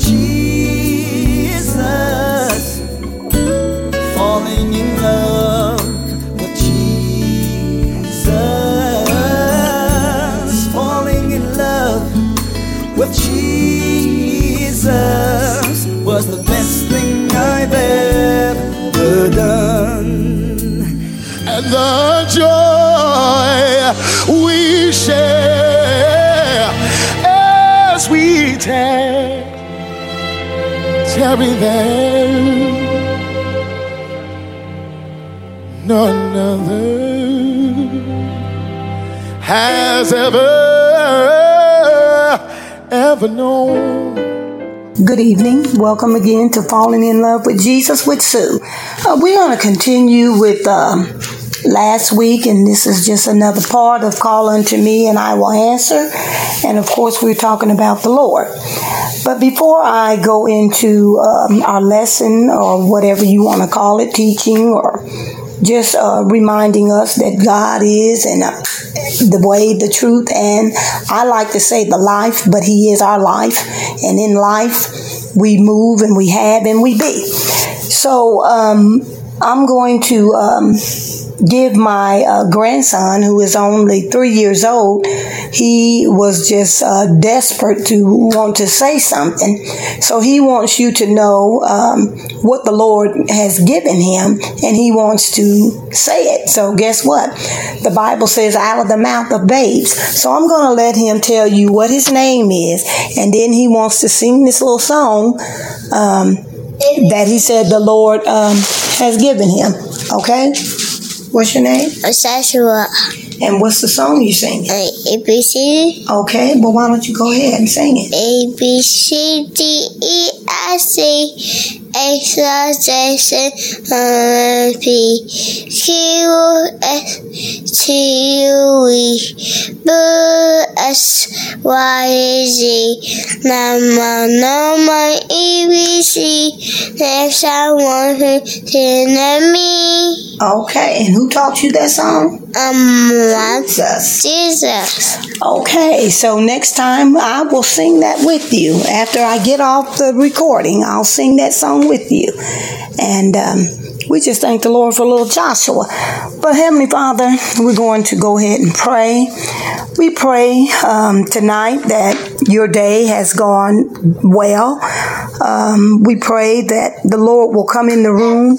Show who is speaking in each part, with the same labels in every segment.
Speaker 1: Jesus,
Speaker 2: tarry there. None other has ever, ever known.
Speaker 3: Good evening. Welcome again to Falling in Love with Jesus with Sue. Uh, we're going to continue with um, last week, and this is just another part of Call Unto Me and I Will Answer. And of course, we're talking about the Lord. But before I go into um, our lesson or whatever you want to call it, teaching or just uh, reminding us that God is and uh, the way, the truth, and I like to say the life, but He is our life. And in life, we move and we have and we be. So um, I'm going to um, give my uh, grandson, who is only three years old, he was just uh, desperate to want to say something. So he wants you to know um, what the Lord has given him, and he wants to say it. So guess what? The Bible says, out of the mouth of babes. So I'm going to let him tell you what his name is, and then he wants to sing this little song um, that he said the Lord um, has given him. Okay? What's your name?
Speaker 4: Joshua,
Speaker 3: And what's the song you sing?
Speaker 4: A B C
Speaker 3: Okay, well, why don't you go ahead and sing it?
Speaker 4: A B C D E F C H I J K L M P Q S T U V B S Y Z Nama Nama E B C Next I want to tell me
Speaker 3: Okay, and who taught you that song?
Speaker 4: um
Speaker 3: Jesus.
Speaker 4: Jesus.
Speaker 3: Okay, so next time I will sing that with you. After I get off the recording, I'll sing that song with you. And um, we just thank the Lord for little Joshua. But Heavenly Father, we're going to go ahead and pray. We pray um, tonight that your day has gone well. Um, we pray that the Lord will come in the room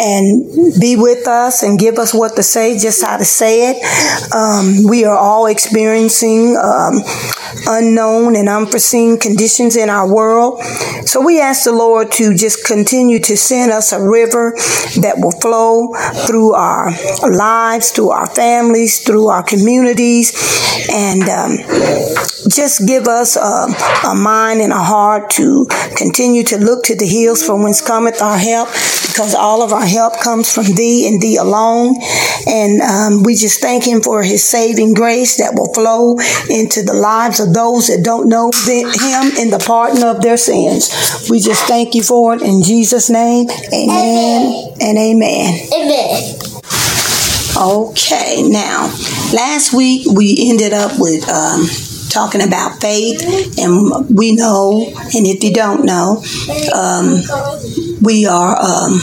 Speaker 3: and be with us and give us what to say, just how to say it. Um, we are all experiencing um, unknown and unforeseen conditions in our world. So we ask the Lord to just continue to send us a river that will flow through our lives, through our families, through our communities, and um, just give us a, a mind and a heart to continue to look to the hills from whence cometh our help, because all of our help comes from thee and thee alone. And um, we just thank him for his saving grace that will flow into the lives of those that don't know him in the pardon of their sins. We just thank you for it in Jesus' name. Amen and amen.
Speaker 4: Amen.
Speaker 3: Okay, now, last week we ended up with um, talking about faith, and we know, and if you don't know, um, we are, um,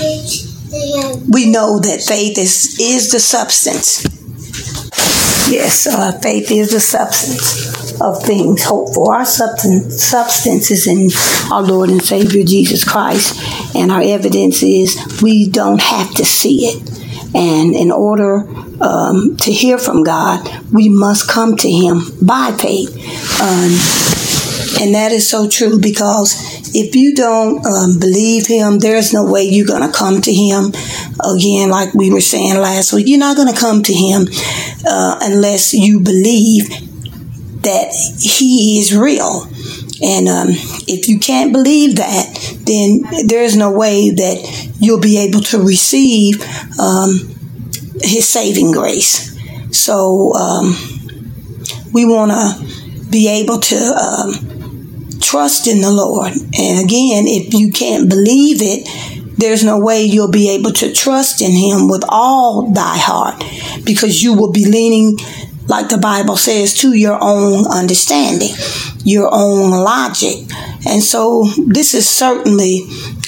Speaker 3: we know that faith is, is the substance. Yes, uh, faith is the substance of things hope for. Our substance, substance is in our Lord and Savior Jesus Christ, and our evidence is we don't have to see it. And in order um, to hear from God, we must come to Him by faith. Um, and that is so true because if you don't um, believe Him, there's no way you're going to come to Him. Again, like we were saying last week, you're not going to come to Him uh, unless you believe that He is real. And um, if you can't believe that, then there's no way that you'll be able to receive um, His saving grace. So um, we want to be able to um, trust in the Lord. And again, if you can't believe it, there's no way you'll be able to trust in Him with all thy heart because you will be leaning, like the Bible says, to your own understanding. your own logic. And so this is certainly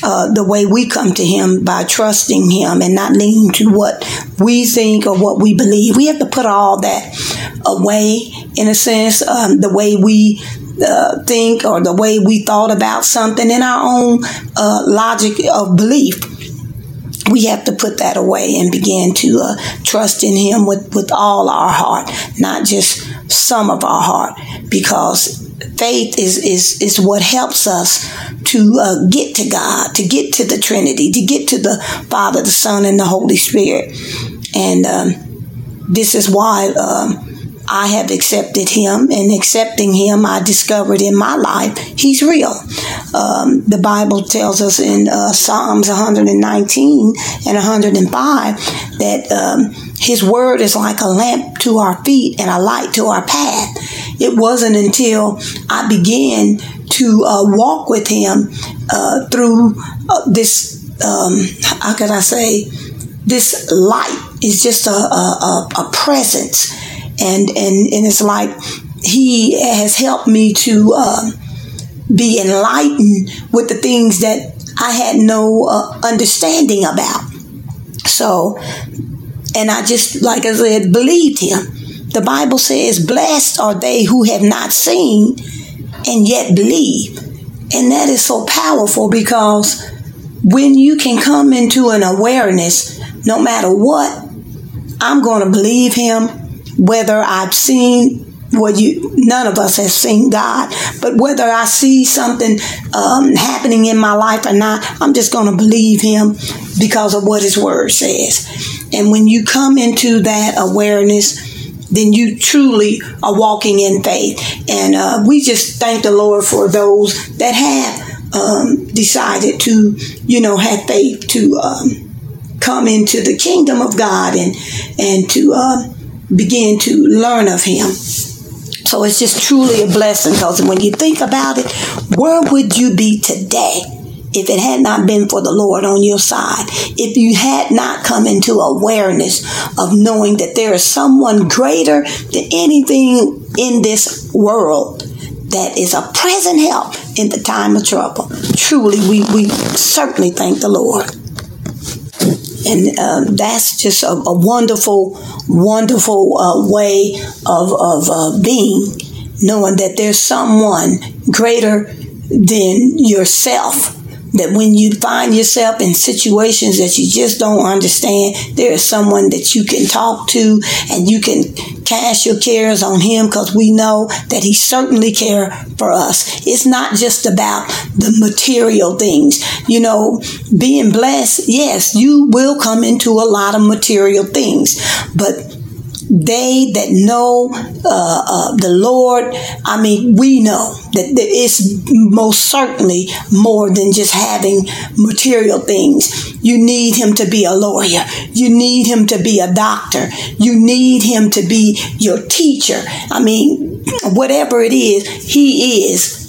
Speaker 3: uh, the way we come to Him by trusting Him and not leaning to what we think or what we believe. We have to put all that away, in a sense, um, the way we uh, think or the way we thought about something in our own uh, logic of belief. We have to put that away and begin to uh, trust in Him with, with all our heart, not just some of our heart, because faith is, is, is what helps us to uh, get to God, to get to the Trinity, to get to the Father, the Son, and the Holy Spirit. And um, this is why um, I have accepted him, and accepting him, I discovered in my life he's real. Um, the Bible tells us in uh, Psalms 119 and 105 that um, his word is like a lamp to our feet and a light to our path. It wasn't until I began to uh, walk with him uh, through uh, this, um, how could I say, this light is just a, a, a presence and and and it's like he has helped me to uh, be enlightened with the things that I had no uh, understanding about. So, and I just like I said, believed him. The Bible says, "Blessed are they who have not seen and yet believe," and that is so powerful because when you can come into an awareness, no matter what, I'm going to believe him whether I've seen well, you none of us has seen God, but whether I see something um, happening in my life or not, I'm just going to believe Him because of what His Word says. And when you come into that awareness, then you truly are walking in faith. And uh, we just thank the Lord for those that have um, decided to, you know, have faith to um, come into the kingdom of God and and to. Uh, begin to learn of him. So it's just truly a blessing because when you think about it, where would you be today if it had not been for the Lord on your side? If you had not come into awareness of knowing that there is someone greater than anything in this world that is a present help in the time of trouble. Truly, we, we certainly thank the Lord and um, that's just a, a wonderful, wonderful uh, way of, of uh, being, knowing that there's someone greater than yourself that when you find yourself in situations that you just don't understand, there is someone that you can talk to and you can cast your cares on him because we know that he certainly cares for us. It's not just about the material things. You know, being blessed, yes, you will come into a lot of material things, but they that know uh, uh, the Lord, I mean, we know that it's most certainly more than just having material things. You need Him to be a lawyer. You need Him to be a doctor. You need Him to be your teacher. I mean, whatever it is, He is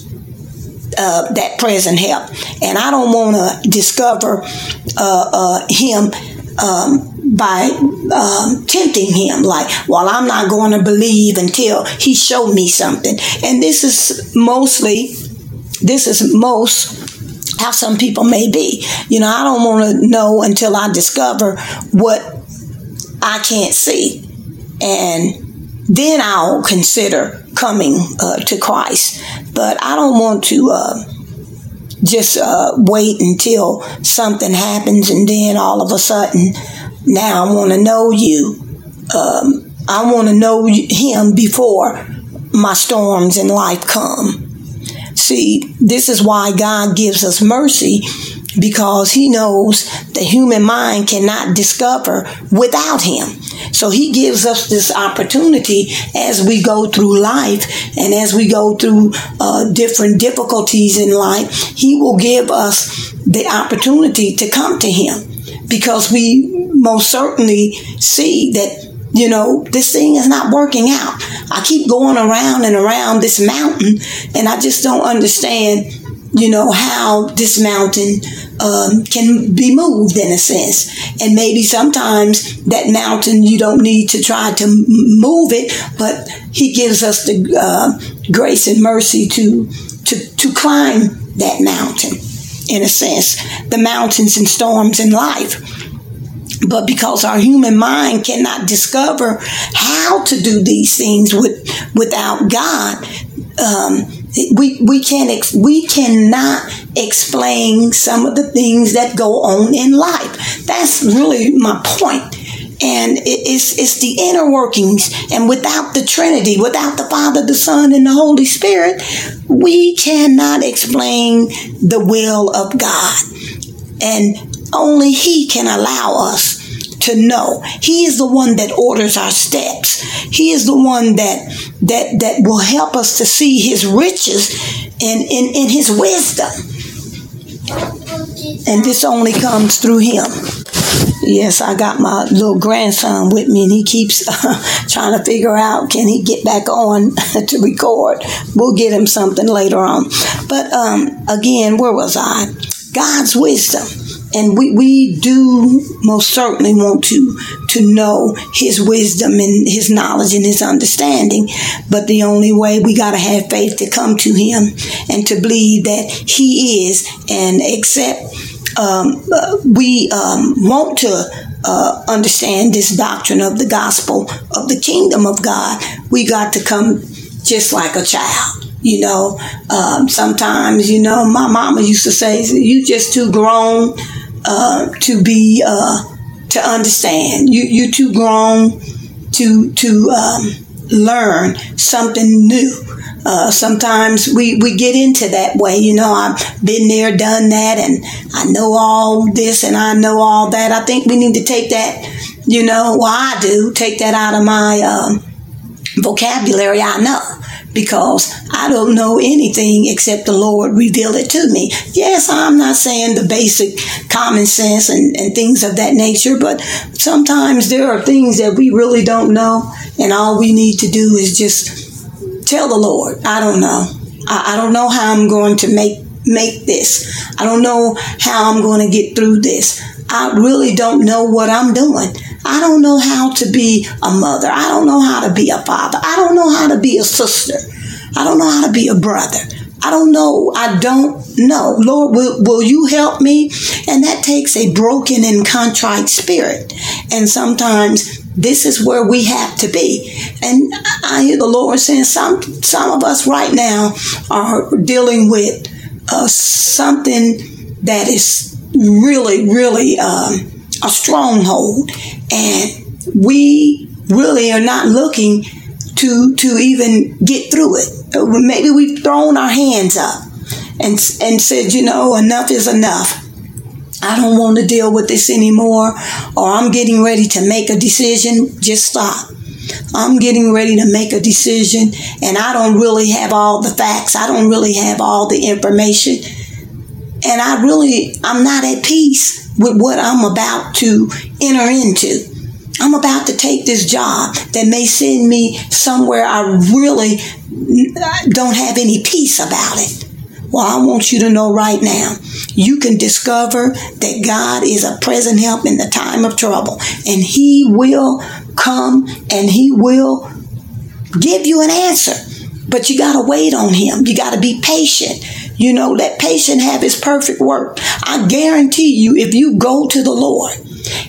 Speaker 3: uh, that present help. And I don't want to discover uh, uh, him um, by um, tempting him, like, well, I'm not going to believe until he showed me something. And this is mostly, this is most how some people may be. You know, I don't want to know until I discover what I can't see. And then I'll consider coming uh, to Christ. But I don't want to uh, just uh, wait until something happens and then all of a sudden now I want to know you. Um, I want to know him before my storms in life come. See, this is why God gives us mercy because he knows the human mind cannot discover without him. So he gives us this opportunity as we go through life and as we go through uh, different difficulties in life, he will give us the opportunity to come to him because we most certainly see that you know, this thing is not working out. I keep going around and around this mountain and I just don't understand you know, how this mountain um, can be moved in a sense. And maybe sometimes that mountain you don't need to try to move it, but He gives us the uh, grace and mercy to, to, to climb that mountain in a sense, the mountains and storms in life. But because our human mind cannot discover how to do these things with, without God, um, we we can't ex- we cannot explain some of the things that go on in life. That's really my point. And it- it's it's the inner workings. And without the Trinity, without the Father, the Son, and the Holy Spirit, we cannot explain the will of God. And only He can allow us to know. He is the one that orders our steps. He is the one that that that will help us to see his riches and in, in his wisdom. And this only comes through him. Yes, I got my little grandson with me, and he keeps uh, trying to figure out can he get back on to record. We'll get him something later on. But um, again, where was I? God's wisdom and we, we do most certainly want to to know his wisdom and his knowledge and his understanding. But the only way we got to have faith to come to him and to believe that he is and accept um, uh, we um, want to uh, understand this doctrine of the gospel of the kingdom of god we got to come just like a child you know? Um, sometimes you know my mama used to say you just too grown uh, to be uh, to understand. You you too grown to to um, learn something new. Uh, sometimes we, we get into that way, you know. I've been there, done that, and I know all this and I know all that. I think we need to take that, you know. Well, I do take that out of my um, vocabulary. I know because I don't know anything except the Lord reveal it to me. Yes, I'm not saying the basic common sense and, and things of that nature, but sometimes there are things that we really don't know, and all we need to do is just tell the Lord, I don't know. I, I don't know how I'm going to make make this. I don't know how I'm going to get through this. I really don't know what I'm doing. I don't know how to be a mother. I don't know how to be a father. I don't know how to be a sister. I don't know how to be a brother. I don't know. I don't know. Lord, will, will you help me? And that takes a broken and contrite spirit. And sometimes this is where we have to be. And I hear the Lord saying some some of us right now are dealing with uh, something that is really, really um, a stronghold, and we really are not looking to to even get through it. Uh, Maybe we've thrown our hands up and and said, you know, enough is enough. I don't want to deal with this anymore, or I'm getting ready to make a decision. Just stop. I'm getting ready to make a decision, and I don't really have all the facts. I don't really have all the information, and I really I'm not at peace with what I'm about to enter into. I'm about to take this job that may send me somewhere I really don't have any peace about it. Well, I want you to know right now, you can discover that God is a present help in the time of trouble, and He will come and He will give you an answer. But you got to wait on Him. You got to be patient. You know, let patient have His perfect work. I guarantee you, if you go to the Lord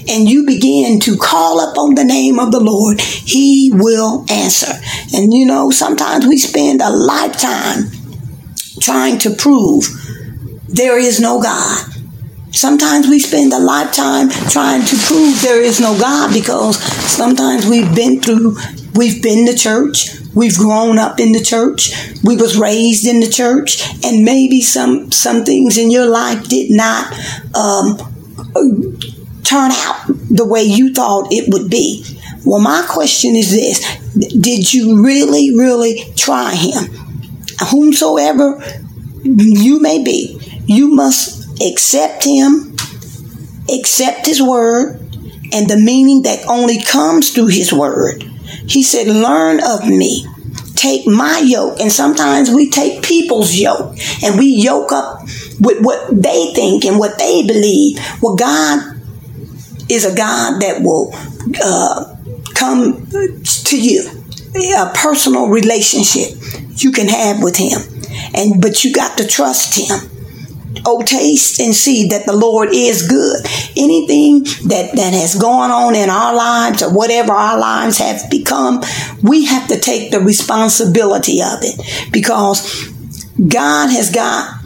Speaker 3: and you begin to call upon the name of the Lord, He will answer. And you know, sometimes we spend a lifetime trying to prove there is no God. Sometimes we spend a lifetime trying to prove there is no God because sometimes we've been through, we've been to church, we've grown up in the church, we was raised in the church, and maybe some some things in your life did not um, turn out the way you thought it would be. Well, my question is this: Did you really, really try Him? whomsoever you may be, you must accept him, accept his word, and the meaning that only comes through his word. He said, Learn of me. take my yoke, and sometimes we take people's yoke, and we yoke up with what they think and what they believe. Well, God is a God that will uh, come to you, a personal relationship you can have with Him, and but you got to trust Him. Oh, taste and see that the Lord is good. Anything that, that has gone on in our lives or whatever our lives have become, we have to take the responsibility of it because God has got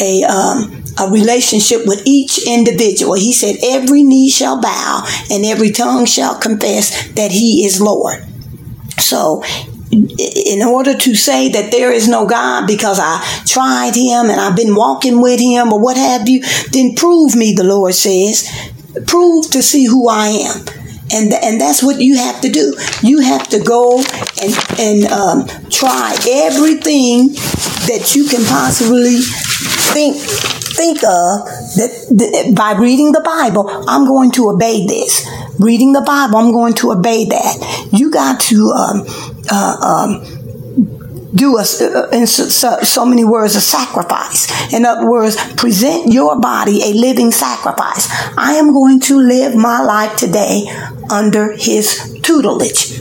Speaker 3: a, um, a relationship with each individual. He said, Every knee shall bow and every tongue shall confess that He is Lord. So in order to say that there is no God because I tried him and I've been walking with him or what have you, then prove me, the Lord says. Prove to see who I am. And, and that's what you have to do. You have to go and, and um, try everything that you can possibly think think of that, that by reading the Bible, I'm going to obey this. Reading the Bible, I'm going to obey that. You got to um, uh, um, do a, uh, in so, so, many words a sacrifice in other words present your body a living sacrifice i am going to live my life today under his tutelage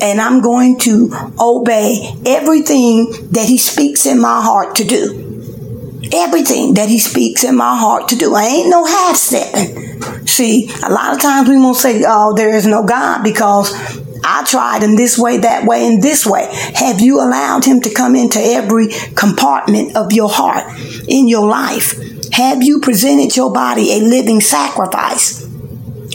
Speaker 3: and i'm going to obey everything that he speaks in my heart to do everything that he speaks in my heart to do. I ain't no half stepping. See, a lot of times we won't say, oh, there is no God because I tried in this way, that way, and this way. Have you allowed him to come into every compartment of your heart in your life? Have you presented your body a living sacrifice?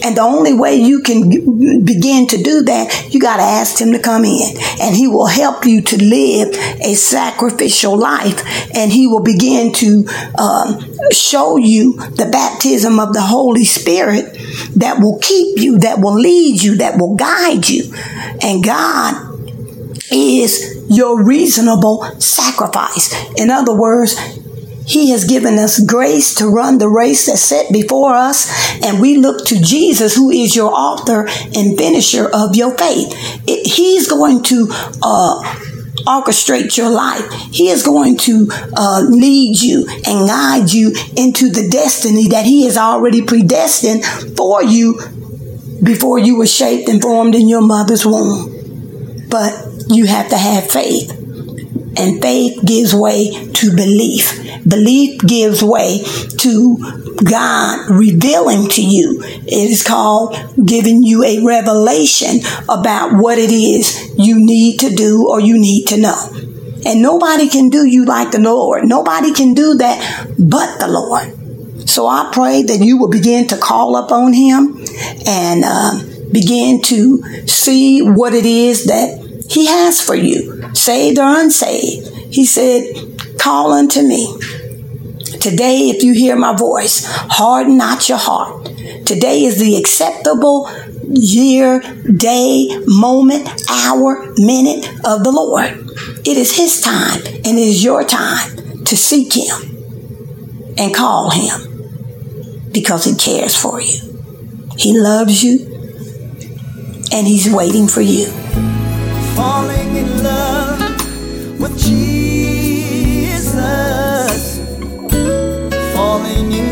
Speaker 3: And the only way you can begin to do that, you got to ask Him to come in. And He will help you to live a sacrificial life. And He will begin to um, show you the baptism of the Holy Spirit that will keep you, that will lead you, that will guide you. And God is your reasonable sacrifice. In other words, he has given us grace to run the race that's set before us, and we look to Jesus, who is your author and finisher of your faith. It, he's going to uh, orchestrate your life. He is going to uh, lead you and guide you into the destiny that He has already predestined for you before you were shaped and formed in your mother's womb. But you have to have faith, and faith gives way to belief. Belief gives way to God revealing to you. It is called giving you a revelation about what it is you need to do or you need to know. And nobody can do you like the Lord. Nobody can do that but the Lord. So I pray that you will begin to call up on Him and uh, begin to see what it is that He has for you, saved or unsaved. He said, Call unto me. Today, if you hear my voice, harden not your heart. Today is the acceptable year, day, moment, hour, minute of the Lord. It is His time and it is your time to seek Him and call Him because He cares for you. He loves you and He's waiting for you.
Speaker 1: Falling in love